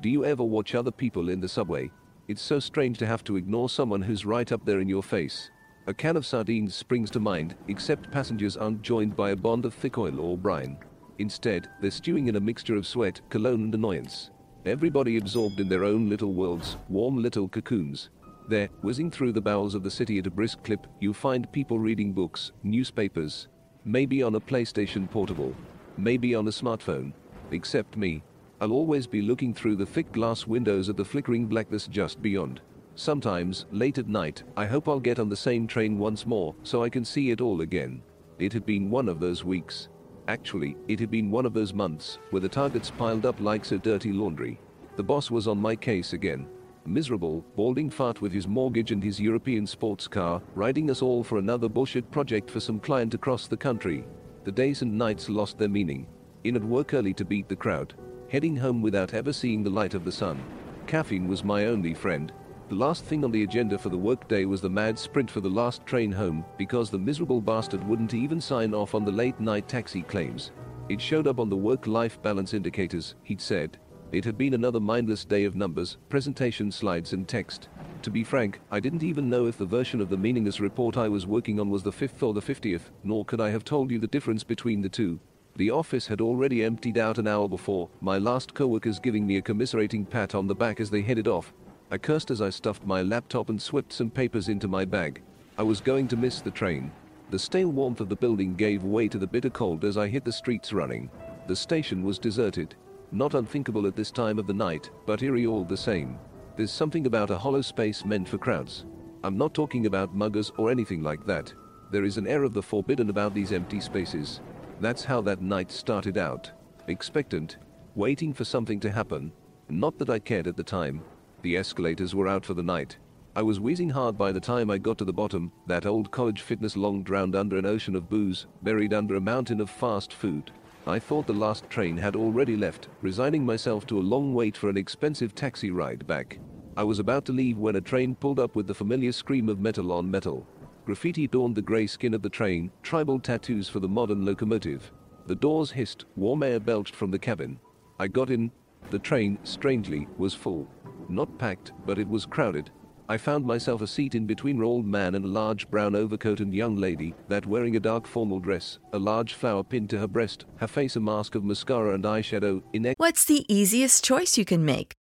Do you ever watch other people in the subway? It's so strange to have to ignore someone who's right up there in your face. A can of sardines springs to mind, except passengers aren't joined by a bond of thick oil or brine. Instead, they're stewing in a mixture of sweat, cologne, and annoyance. Everybody absorbed in their own little worlds, warm little cocoons. There, whizzing through the bowels of the city at a brisk clip, you find people reading books, newspapers, maybe on a PlayStation Portable, maybe on a smartphone. Except me. I'll always be looking through the thick glass windows at the flickering blackness just beyond. Sometimes, late at night, I hope I'll get on the same train once more so I can see it all again. It had been one of those weeks. Actually, it had been one of those months where the targets piled up like so dirty laundry. The boss was on my case again. Miserable, balding fart with his mortgage and his European sports car, riding us all for another bullshit project for some client across the country. The days and nights lost their meaning. In at work early to beat the crowd. Heading home without ever seeing the light of the sun. Caffeine was my only friend. The last thing on the agenda for the workday was the mad sprint for the last train home because the miserable bastard wouldn't even sign off on the late night taxi claims. It showed up on the work life balance indicators, he'd said. It had been another mindless day of numbers, presentation slides, and text. To be frank, I didn't even know if the version of the meaningless report I was working on was the fifth or the fiftieth, nor could I have told you the difference between the two. The office had already emptied out an hour before, my last co-workers giving me a commiserating pat on the back as they headed off, I cursed as I stuffed my laptop and swept some papers into my bag. I was going to miss the train. The stale warmth of the building gave way to the bitter cold as I hit the streets running. The station was deserted. Not unthinkable at this time of the night, but eerie all the same. There's something about a hollow space meant for crowds. I'm not talking about muggers or anything like that. There is an air of the forbidden about these empty spaces. That's how that night started out. Expectant, waiting for something to happen. Not that I cared at the time. The escalators were out for the night. I was wheezing hard by the time I got to the bottom, that old college fitness long drowned under an ocean of booze, buried under a mountain of fast food. I thought the last train had already left, resigning myself to a long wait for an expensive taxi ride back. I was about to leave when a train pulled up with the familiar scream of metal on metal. Graffiti adorned the grey skin of the train, tribal tattoos for the modern locomotive. The doors hissed, warm air belched from the cabin. I got in. The train, strangely, was full. Not packed, but it was crowded. I found myself a seat in between an old man and a large brown overcoat and young lady, that wearing a dark formal dress, a large flower pinned to her breast, her face a mask of mascara and eyeshadow. In What's the easiest choice you can make?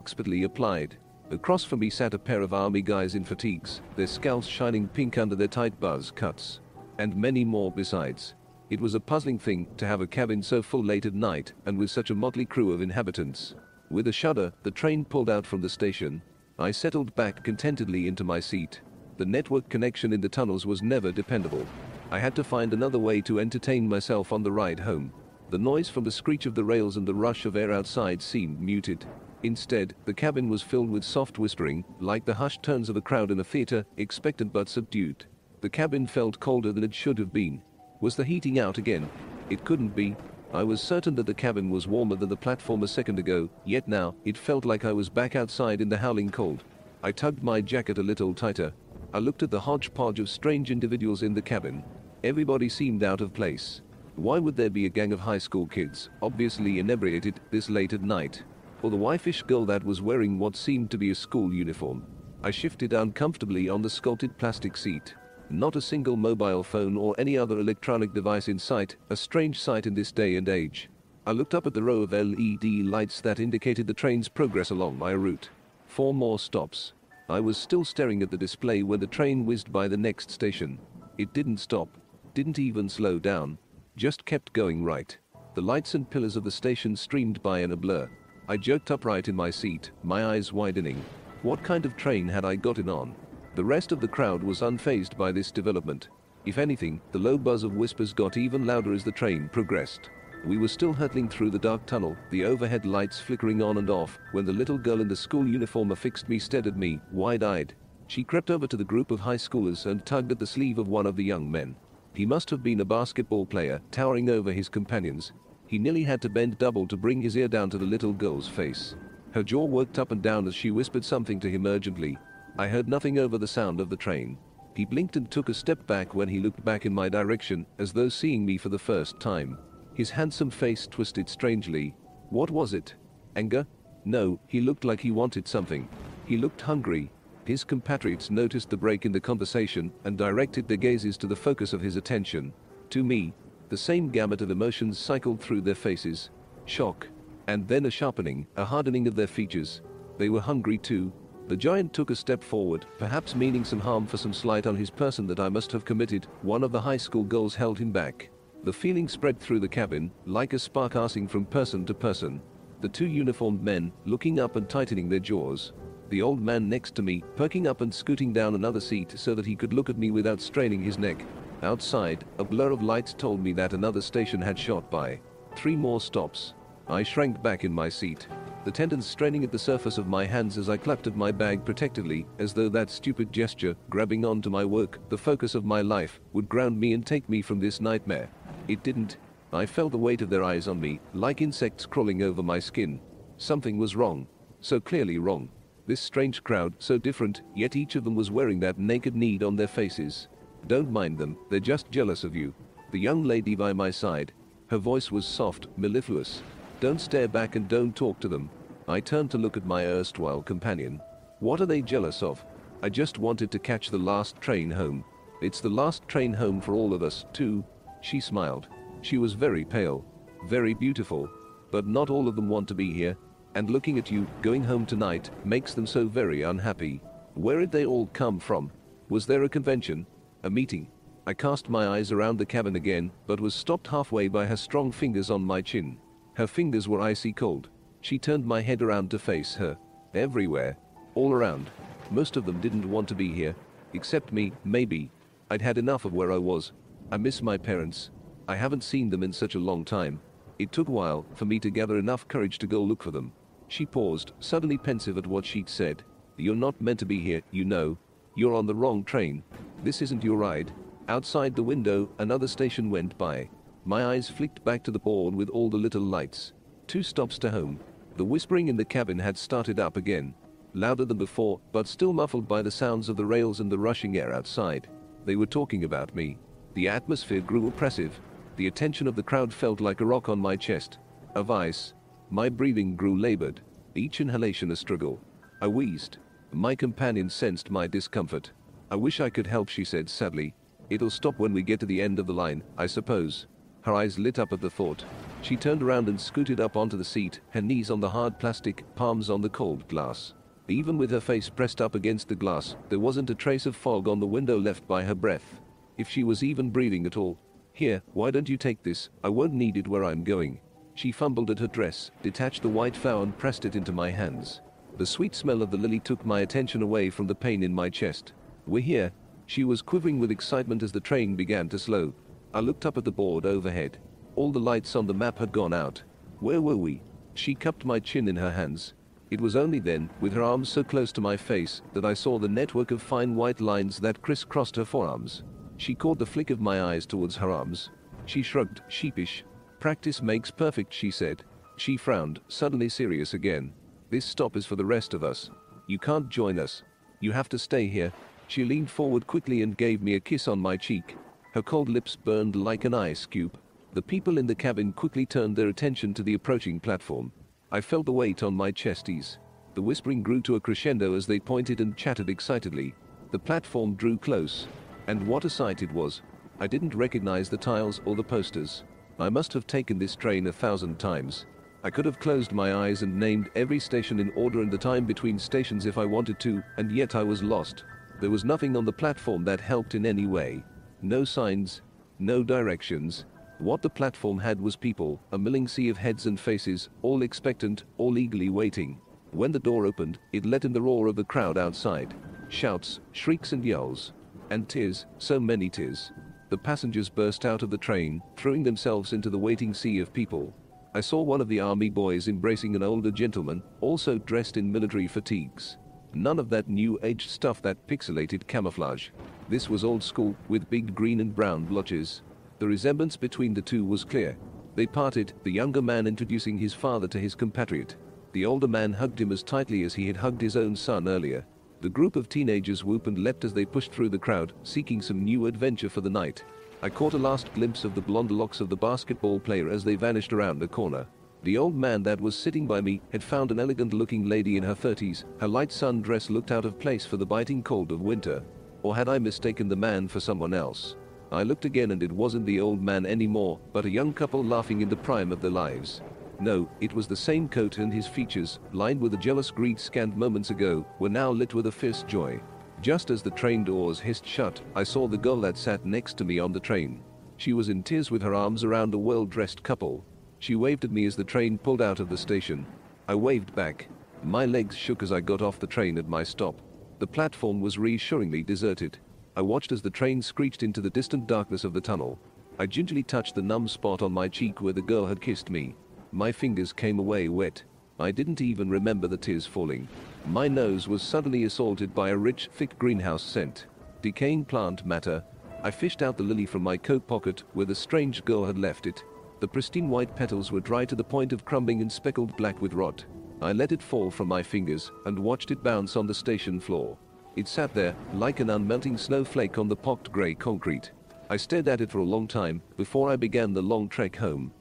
Expertly applied. Across from me sat a pair of army guys in fatigues, their scalps shining pink under their tight buzz cuts. And many more besides. It was a puzzling thing to have a cabin so full late at night and with such a motley crew of inhabitants. With a shudder, the train pulled out from the station. I settled back contentedly into my seat. The network connection in the tunnels was never dependable. I had to find another way to entertain myself on the ride home. The noise from the screech of the rails and the rush of air outside seemed muted. Instead, the cabin was filled with soft whispering, like the hushed tones of a crowd in a theater, expectant but subdued. The cabin felt colder than it should have been. Was the heating out again? It couldn't be. I was certain that the cabin was warmer than the platform a second ago, yet now, it felt like I was back outside in the howling cold. I tugged my jacket a little tighter. I looked at the hodgepodge of strange individuals in the cabin. Everybody seemed out of place. Why would there be a gang of high school kids, obviously inebriated, this late at night? Or the wifeish girl that was wearing what seemed to be a school uniform? I shifted uncomfortably on the sculpted plastic seat. Not a single mobile phone or any other electronic device in sight, a strange sight in this day and age. I looked up at the row of LED lights that indicated the train's progress along my route. Four more stops. I was still staring at the display when the train whizzed by the next station. It didn't stop, didn't even slow down, just kept going right. The lights and pillars of the station streamed by in a blur. I jerked upright in my seat, my eyes widening. What kind of train had I gotten on? The rest of the crowd was unfazed by this development. If anything, the low buzz of whispers got even louder as the train progressed. We were still hurtling through the dark tunnel, the overhead lights flickering on and off, when the little girl in the school uniform affixed me stared at me, wide-eyed. She crept over to the group of high schoolers and tugged at the sleeve of one of the young men. He must have been a basketball player, towering over his companions. He nearly had to bend double to bring his ear down to the little girl's face. Her jaw worked up and down as she whispered something to him urgently, I heard nothing over the sound of the train. He blinked and took a step back when he looked back in my direction, as though seeing me for the first time. His handsome face twisted strangely. What was it? Anger? No, he looked like he wanted something. He looked hungry. His compatriots noticed the break in the conversation and directed their gazes to the focus of his attention. To me, the same gamut of emotions cycled through their faces shock, and then a sharpening, a hardening of their features. They were hungry too, the giant took a step forward, perhaps meaning some harm for some slight on his person that I must have committed. One of the high school girls held him back. The feeling spread through the cabin, like a spark passing from person to person. The two uniformed men, looking up and tightening their jaws. The old man next to me, perking up and scooting down another seat so that he could look at me without straining his neck. Outside, a blur of lights told me that another station had shot by. Three more stops. I shrank back in my seat the tendons straining at the surface of my hands as I clapped at my bag protectively, as though that stupid gesture, grabbing on to my work, the focus of my life, would ground me and take me from this nightmare. It didn't. I felt the weight of their eyes on me, like insects crawling over my skin. Something was wrong. So clearly wrong. This strange crowd, so different, yet each of them was wearing that naked need on their faces. Don't mind them, they're just jealous of you. The young lady by my side, her voice was soft, mellifluous, don't stare back and don't talk to them. I turned to look at my erstwhile companion. What are they jealous of? I just wanted to catch the last train home. It's the last train home for all of us, too. She smiled. She was very pale, very beautiful, but not all of them want to be here. And looking at you, going home tonight, makes them so very unhappy. Where did they all come from? Was there a convention? A meeting? I cast my eyes around the cabin again, but was stopped halfway by her strong fingers on my chin. Her fingers were icy cold. She turned my head around to face her. Everywhere. All around. Most of them didn't want to be here. Except me, maybe. I'd had enough of where I was. I miss my parents. I haven't seen them in such a long time. It took a while for me to gather enough courage to go look for them. She paused, suddenly pensive at what she'd said. You're not meant to be here, you know. You're on the wrong train. This isn't your ride. Outside the window, another station went by. My eyes flicked back to the board with all the little lights. Two stops to home. The whispering in the cabin had started up again. Louder than before, but still muffled by the sounds of the rails and the rushing air outside. They were talking about me. The atmosphere grew oppressive. The attention of the crowd felt like a rock on my chest. A vice. My breathing grew labored. Each inhalation a struggle. I wheezed. My companion sensed my discomfort. I wish I could help, she said sadly. It'll stop when we get to the end of the line, I suppose. Her eyes lit up at the thought. She turned around and scooted up onto the seat, her knees on the hard plastic, palms on the cold glass. Even with her face pressed up against the glass, there wasn't a trace of fog on the window left by her breath. If she was even breathing at all. Here, why don't you take this? I won't need it where I'm going. She fumbled at her dress, detached the white flower and pressed it into my hands. The sweet smell of the lily took my attention away from the pain in my chest. We're here. She was quivering with excitement as the train began to slow. I looked up at the board overhead. All the lights on the map had gone out. Where were we? She cupped my chin in her hands. It was only then, with her arms so close to my face, that I saw the network of fine white lines that crisscrossed her forearms. She caught the flick of my eyes towards her arms. She shrugged, sheepish. Practice makes perfect, she said. She frowned, suddenly serious again. This stop is for the rest of us. You can't join us. You have to stay here. She leaned forward quickly and gave me a kiss on my cheek. Her cold lips burned like an ice cube. The people in the cabin quickly turned their attention to the approaching platform. I felt the weight on my chest ease. The whispering grew to a crescendo as they pointed and chatted excitedly. The platform drew close. And what a sight it was. I didn't recognize the tiles or the posters. I must have taken this train a thousand times. I could have closed my eyes and named every station in order and the time between stations if I wanted to, and yet I was lost. There was nothing on the platform that helped in any way. No signs, no directions. What the platform had was people, a milling sea of heads and faces, all expectant, all eagerly waiting. When the door opened, it let in the roar of the crowd outside. Shouts, shrieks and yells. And tears, so many tears. The passengers burst out of the train, throwing themselves into the waiting sea of people. I saw one of the army boys embracing an older gentleman, also dressed in military fatigues. None of that new age stuff that pixelated camouflage. This was old school, with big green and brown blotches. The resemblance between the two was clear. They parted, the younger man introducing his father to his compatriot. The older man hugged him as tightly as he had hugged his own son earlier. The group of teenagers whooped and leapt as they pushed through the crowd, seeking some new adventure for the night. I caught a last glimpse of the blonde locks of the basketball player as they vanished around a corner. The old man that was sitting by me had found an elegant looking lady in her 30s. Her light sun dress looked out of place for the biting cold of winter. Or had I mistaken the man for someone else? I looked again and it wasn't the old man anymore, but a young couple laughing in the prime of their lives. No, it was the same coat and his features, lined with a jealous greed scanned moments ago, were now lit with a fierce joy. Just as the train doors hissed shut, I saw the girl that sat next to me on the train. She was in tears with her arms around a well-dressed couple. She waved at me as the train pulled out of the station. I waved back. My legs shook as I got off the train at my stop. The platform was reassuringly deserted. I watched as the train screeched into the distant darkness of the tunnel. I gingerly touched the numb spot on my cheek where the girl had kissed me. My fingers came away wet. I didn't even remember the tears falling. My nose was suddenly assaulted by a rich, thick greenhouse scent. Decaying plant matter. I fished out the lily from my coat pocket where the strange girl had left it. The pristine white petals were dry to the point of crumbling and speckled black with rot. I let it fall from my fingers and watched it bounce on the station floor. It sat there, like an unmelting snowflake on the pocked grey concrete. I stared at it for a long time before I began the long trek home.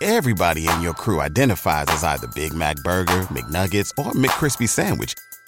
Everybody in your crew identifies as either Big Mac Burger, McNuggets, or McCrispy Sandwich.